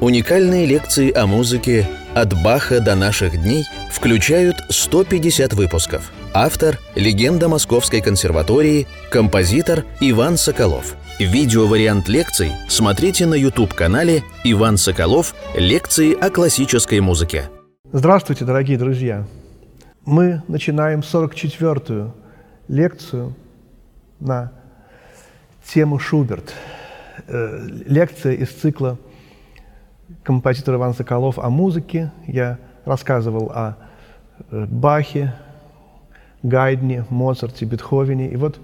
Уникальные лекции о музыке «От Баха до наших дней» включают 150 выпусков. Автор – легенда Московской консерватории, композитор Иван Соколов. Видеовариант лекций смотрите на YouTube-канале «Иван Соколов. Лекции о классической музыке». Здравствуйте, дорогие друзья! Мы начинаем 44-ю лекцию на тему Шуберт. Э, лекция из цикла композитор Иван Соколов о музыке. Я рассказывал о э, Бахе, Гайдне, Моцарте, Бетховене. И вот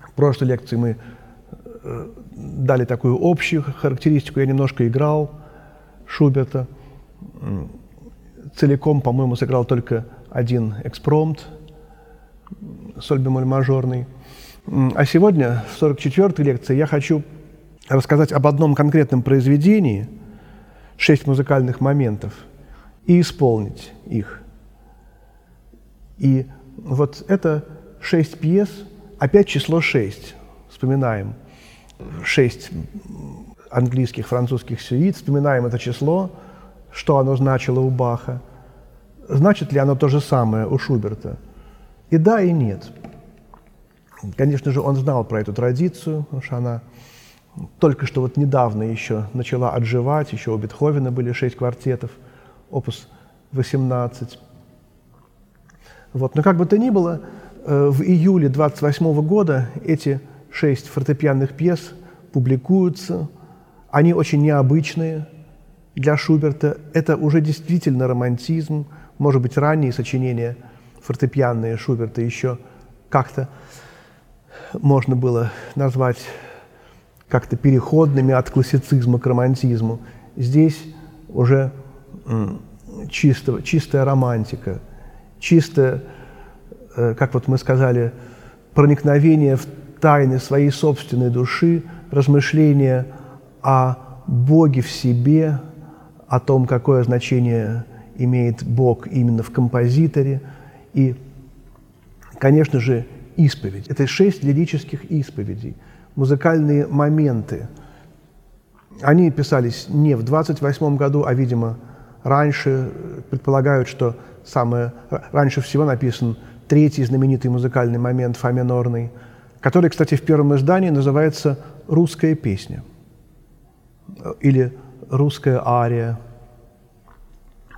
в прошлой лекции мы э, дали такую общую характеристику. Я немножко играл Шуберта. Целиком, по-моему, сыграл только один экспромт, соль бемоль мажорный. А сегодня, в 44-й лекции, я хочу рассказать об одном конкретном произведении – шесть музыкальных моментов и исполнить их. И вот это шесть пьес, опять число шесть. Вспоминаем шесть английских, французских сюит, вспоминаем это число, что оно значило у Баха. Значит ли оно то же самое у Шуберта? И да, и нет. Конечно же, он знал про эту традицию, потому что она только что вот недавно еще начала отживать, еще у Бетховена были шесть квартетов, опус 18. Вот. Но как бы то ни было, э, в июле 28 года эти шесть фортепианных пьес публикуются. Они очень необычные для Шуберта. Это уже действительно романтизм. Может быть, ранние сочинения фортепианные Шуберта еще как-то можно было назвать как-то переходными от классицизма к романтизму. Здесь уже чисто, чистая романтика, чистое, э, как вот мы сказали, проникновение в тайны своей собственной души, размышления о Боге в себе, о том, какое значение имеет Бог именно в композиторе. И, конечно же, исповедь. Это шесть лирических исповедей – музыкальные моменты. Они писались не в 28 году, а, видимо, раньше. Предполагают, что самое, раньше всего написан третий знаменитый музыкальный момент фа минорный, который, кстати, в первом издании называется «Русская песня» или «Русская ария».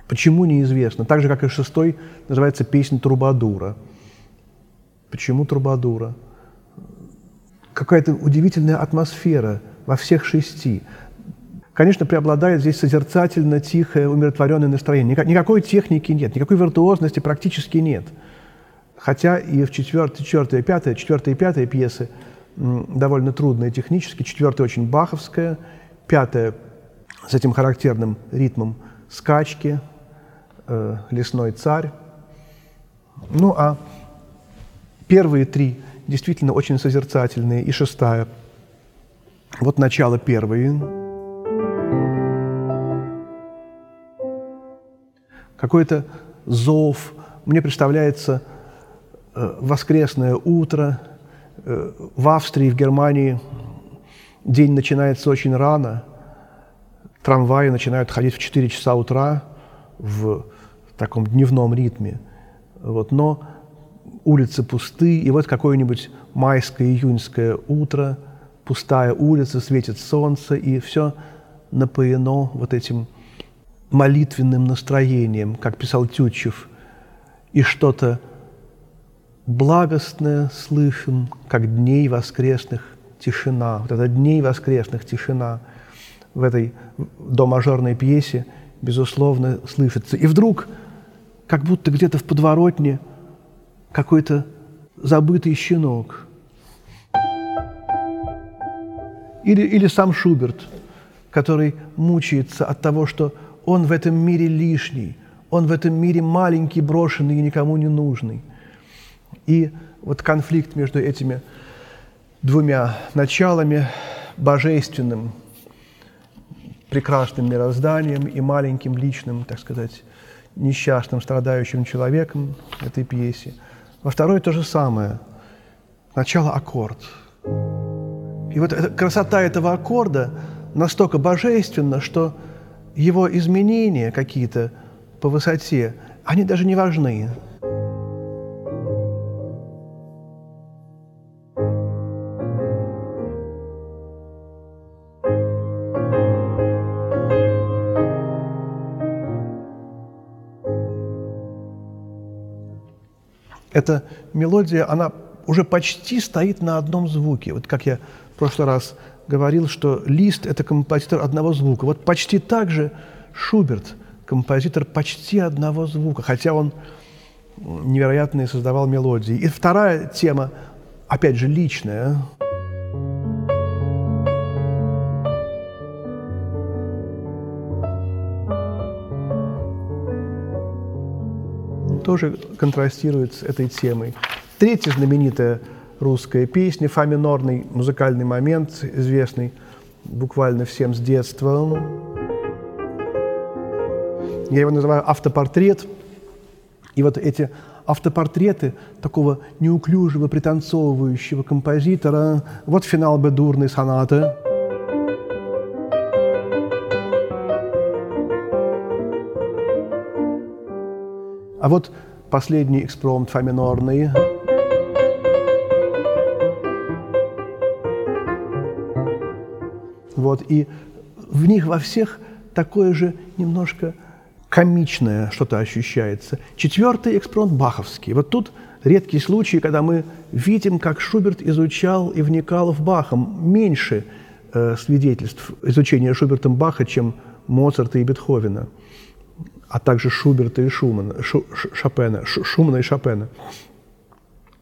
Почему неизвестно. Так же, как и шестой, называется «Песня Трубадура». Почему Трубадура? Какая-то удивительная атмосфера во всех шести. Конечно, преобладает здесь созерцательно, тихое, умиротворенное настроение. Никакой техники нет, никакой виртуозности практически нет. Хотя и в четвертой, четвертая, пятая, четвертая и пятая пьесы довольно трудные технически. Четвертая очень баховская, пятая с этим характерным ритмом скачки, э, лесной царь. Ну а первые три действительно очень созерцательные. И шестая. Вот начало первой. Какой-то зов. Мне представляется э, воскресное утро. Э, в Австрии, в Германии день начинается очень рано. Трамваи начинают ходить в 4 часа утра в таком дневном ритме. Вот. Но улицы пусты, и вот какое-нибудь майское июньское утро, пустая улица, светит солнце, и все напоено вот этим молитвенным настроением, как писал Тютчев, и что-то благостное слышим, как дней воскресных тишина. Вот это дней воскресных тишина в этой до-мажорной пьесе, безусловно, слышится. И вдруг, как будто где-то в подворотне – какой-то забытый щенок. Или, или сам Шуберт, который мучается от того, что он в этом мире лишний, он в этом мире маленький, брошенный и никому не нужный. И вот конфликт между этими двумя началами, божественным, прекрасным мирозданием и маленьким личным, так сказать, несчастным, страдающим человеком этой пьесе – во второй то же самое. Начало аккорд. И вот эта, красота этого аккорда настолько божественно, что его изменения какие-то по высоте, они даже не важны. Эта мелодия, она уже почти стоит на одном звуке. Вот как я в прошлый раз говорил, что Лист – это композитор одного звука. Вот почти так же Шуберт – композитор почти одного звука, хотя он невероятные создавал мелодии. И вторая тема, опять же, личная – тоже контрастирует с этой темой. Третья знаменитая русская песня, фа минорный музыкальный момент, известный буквально всем с детства. Я его называю автопортрет. И вот эти автопортреты такого неуклюжего, пританцовывающего композитора. Вот финал бедурной сонаты. А вот последний экспромт фа минорный. Вот, и в них во всех такое же немножко комичное что-то ощущается. Четвертый экспромт баховский. Вот тут редкий случай, когда мы видим, как Шуберт изучал и вникал в Баха. Меньше э, свидетельств изучения Шубертом Баха, чем Моцарта и Бетховена а также Шуберта и Шумана, Шу, Шопена, Шумана и Шопена.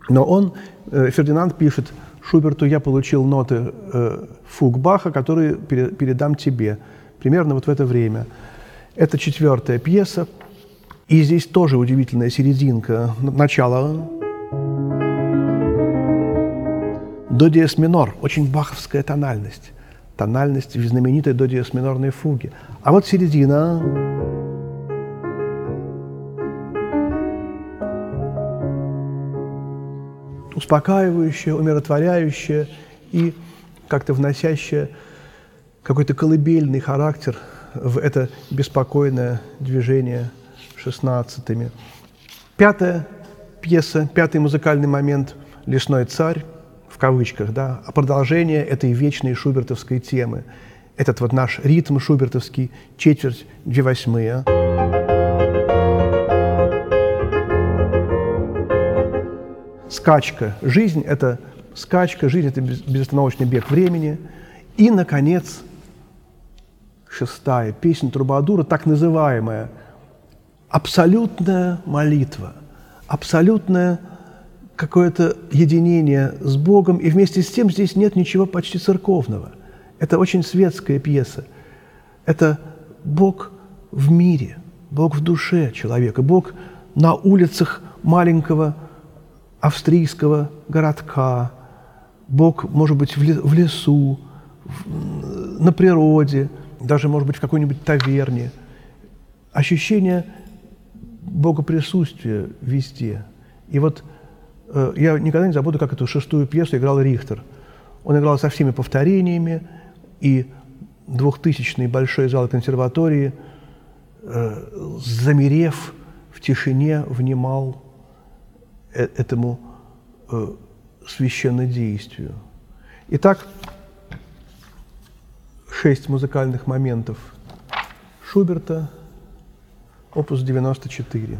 Но он, э, Фердинанд пишет, Шуберту я получил ноты э, фуг Баха, которые передам тебе. Примерно вот в это время. Это четвертая пьеса. И здесь тоже удивительная серединка. Начало. До диез минор. Очень баховская тональность. Тональность в знаменитой до диез минорной фуге. А вот середина. Успокаивающее, умиротворяющее и как-то вносящее какой-то колыбельный характер в это беспокойное движение шестнадцатыми. Пятая пьеса, пятый музыкальный момент «Лесной царь», в кавычках, да, а продолжение этой вечной шубертовской темы. Этот вот наш ритм шубертовский, четверть, две восьмые. Скачка. Жизнь – это скачка, жизнь – это безостановочный бег времени. И, наконец, шестая песня Трубадура, так называемая абсолютная молитва, абсолютное какое-то единение с Богом, и вместе с тем здесь нет ничего почти церковного. Это очень светская пьеса. Это Бог в мире, Бог в душе человека, Бог на улицах маленького австрийского городка, Бог, может быть, в лесу, на природе, даже, может быть, в какой-нибудь таверне. Ощущение Бога присутствия везде. И вот э, я никогда не забуду, как эту шестую пьесу играл Рихтер. Он играл со всеми повторениями, и двухтысячный большой зал консерватории, э, замерев в тишине, внимал этому э, священнодействию. Итак, шесть музыкальных моментов Шуберта, опус 94.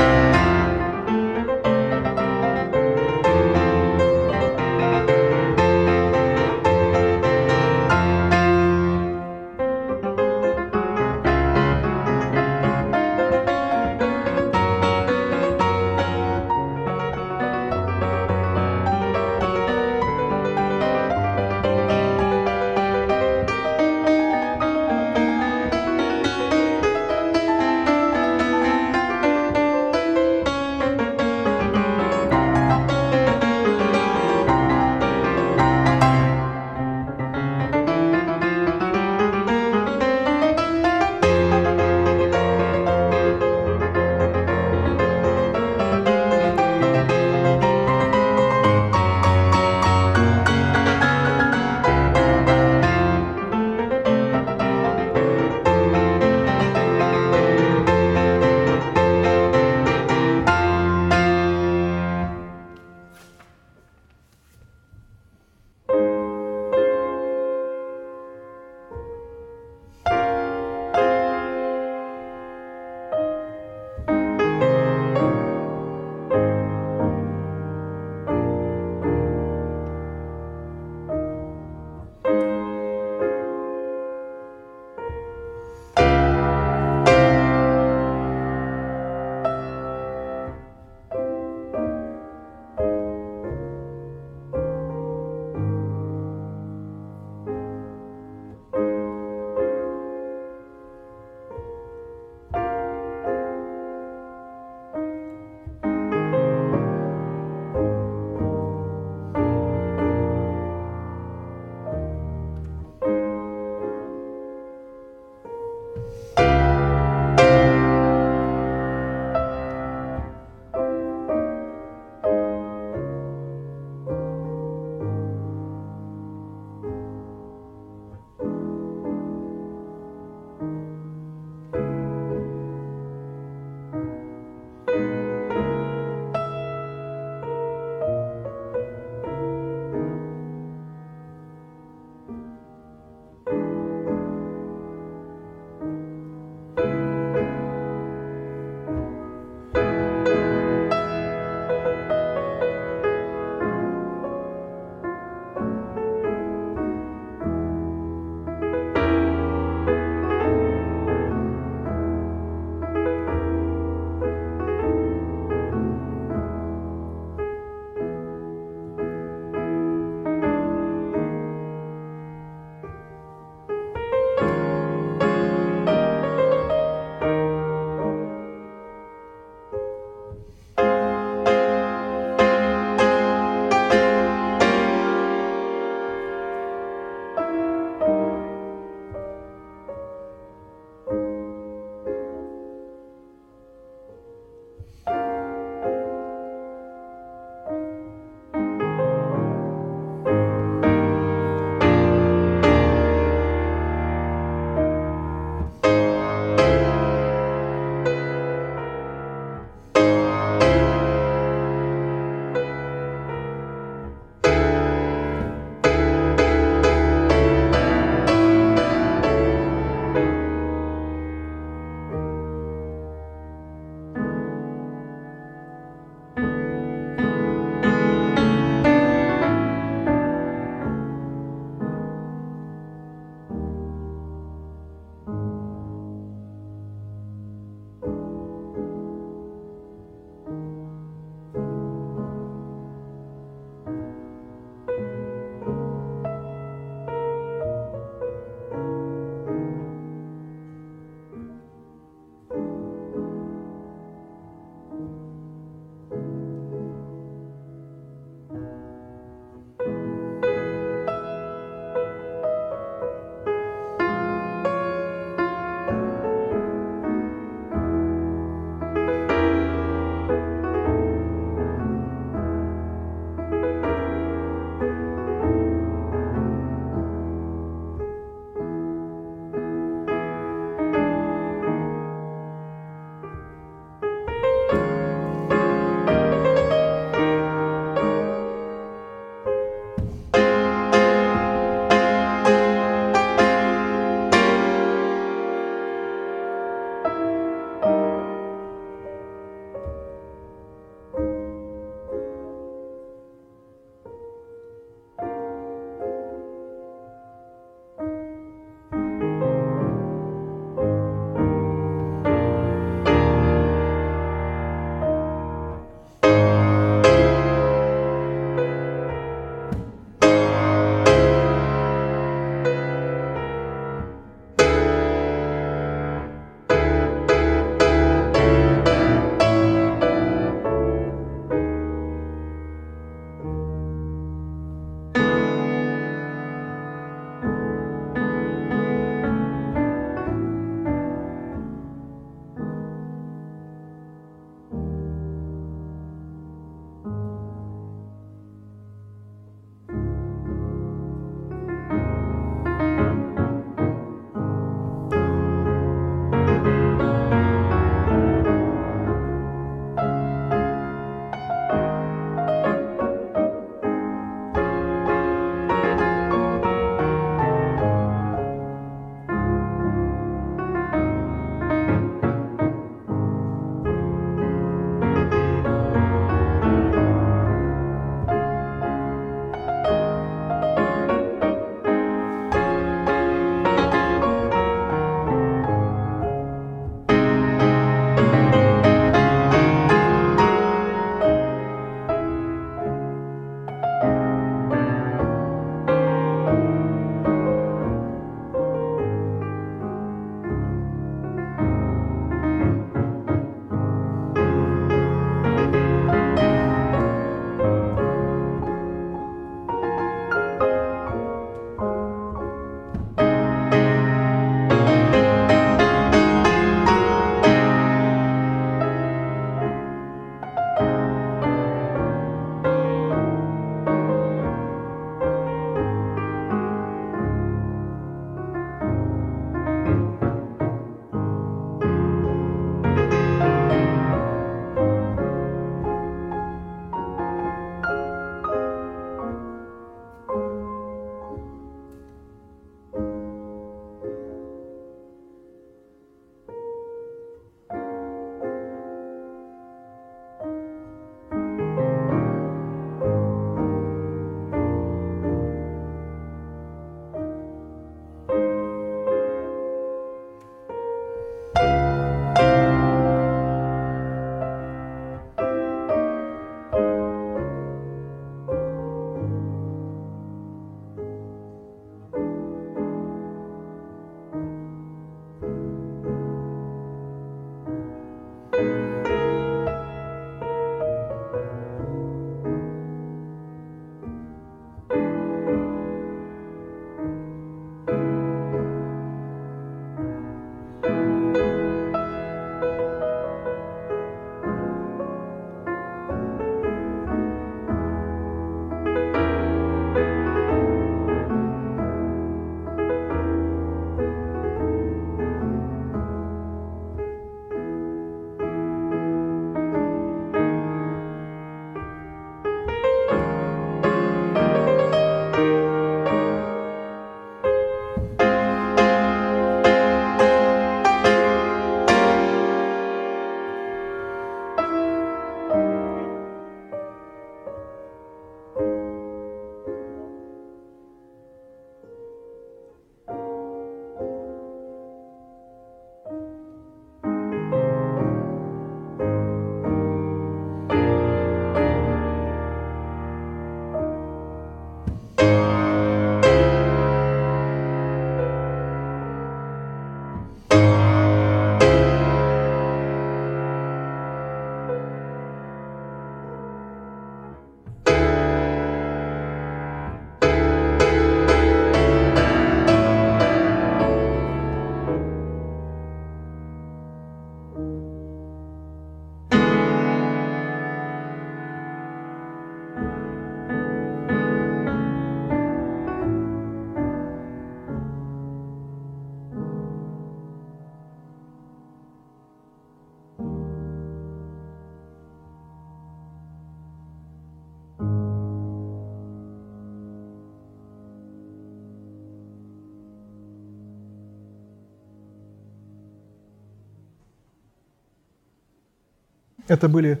Это были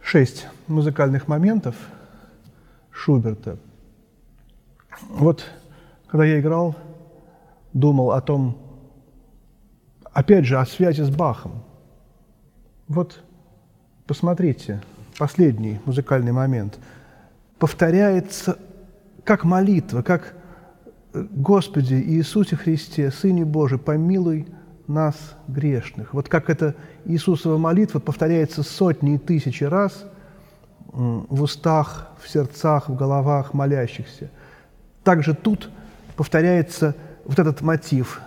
шесть музыкальных моментов Шуберта. Вот когда я играл, думал о том, опять же, о связи с Бахом. Вот посмотрите, последний музыкальный момент. Повторяется как молитва, как «Господи Иисусе Христе, Сыне Божий, помилуй нас, грешных». Вот как эта Иисусова молитва повторяется сотни и тысячи раз в устах, в сердцах, в головах молящихся. Также тут повторяется вот этот мотив.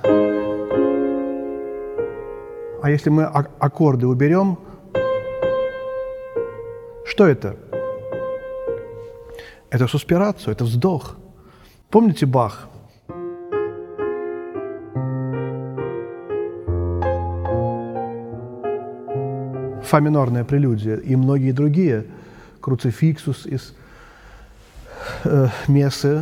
А если мы аккорды уберем, что это? Это суспирацию, это вздох. Помните Бах? Фа минорная прелюдия и многие другие, круцификсус из э, Мессы.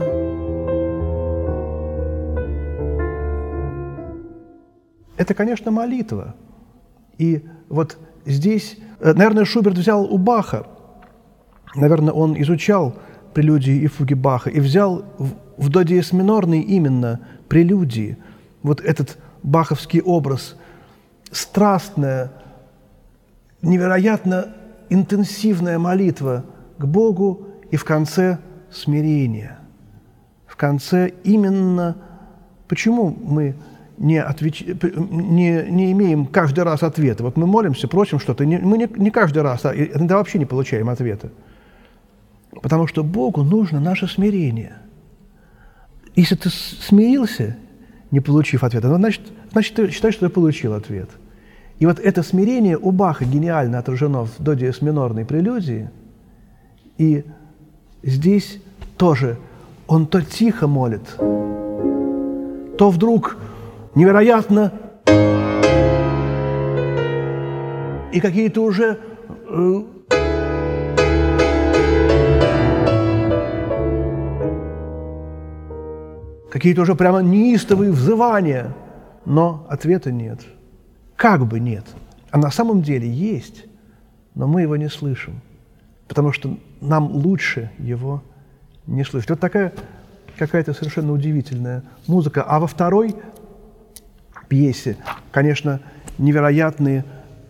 Это, конечно, молитва. И вот здесь, э, наверное, Шуберт взял у Баха, наверное, он изучал прелюдии и фуги Баха, и взял в, в до диез минорной именно прелюдии, вот этот баховский образ, страстное, невероятно интенсивная молитва к Богу и в конце смирение. В конце именно почему мы не, отвеч... не, не имеем каждый раз ответа. Вот мы молимся, просим что-то, не, мы не, не каждый раз, а иногда вообще не получаем ответа. Потому что Богу нужно наше смирение. Если ты смирился, не получив ответа, ну, значит, значит, ты считаешь, что ты получил ответ – и вот это смирение у Баха гениально отражено в до диез минорной прелюдии. И здесь тоже он то тихо молит, то вдруг невероятно и какие-то уже э, какие-то уже прямо неистовые взывания, но ответа нет – как бы нет. А на самом деле есть, но мы его не слышим, потому что нам лучше его не слышать. Вот такая какая-то совершенно удивительная музыка. А во второй пьесе, конечно, невероятные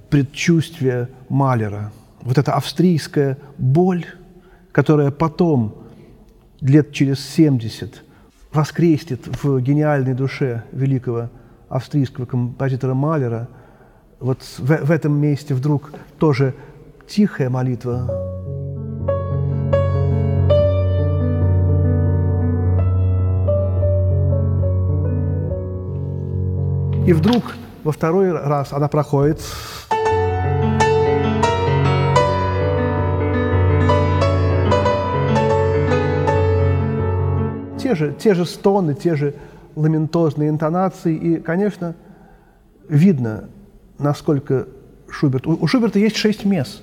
предчувствия Малера. Вот эта австрийская боль, которая потом, лет через 70, воскреснет в гениальной душе великого австрийского композитора Малера, вот в, в этом месте вдруг тоже тихая молитва. И вдруг во второй раз она проходит те же, те же стоны, те же ламентозные интонации. И, конечно, видно, насколько Шуберт... У Шуберта есть шесть мест.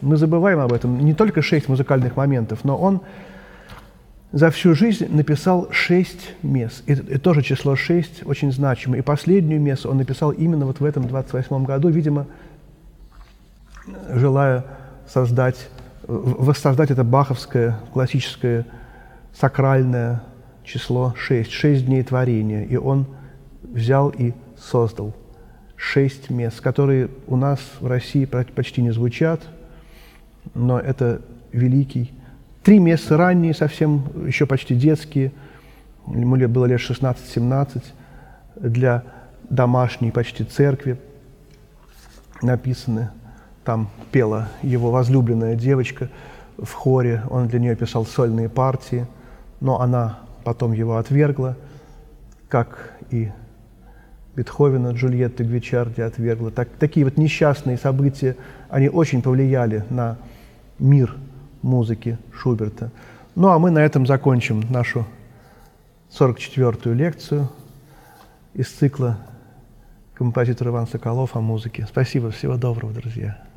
Мы забываем об этом. Не только шесть музыкальных моментов, но он за всю жизнь написал шесть мест. И, и тоже число шесть очень значимо. И последнюю мессу он написал именно вот в этом 28 году, видимо, желая создать, воссоздать это баховское, классическое, сакральное число шесть, шесть дней творения. И он взял и создал шесть мест, которые у нас в России почти не звучат, но это великий. Три места ранние, совсем еще почти детские, ему было лет 16-17, для домашней почти церкви написаны. Там пела его возлюбленная девочка в хоре, он для нее писал сольные партии, но она потом его отвергла, как и Бетховена, Джульетты Гвичарди отвергла. Так, такие вот несчастные события, они очень повлияли на мир музыки Шуберта. Ну а мы на этом закончим нашу 44-ю лекцию из цикла композитора Иван Соколов о музыке. Спасибо, всего доброго, друзья.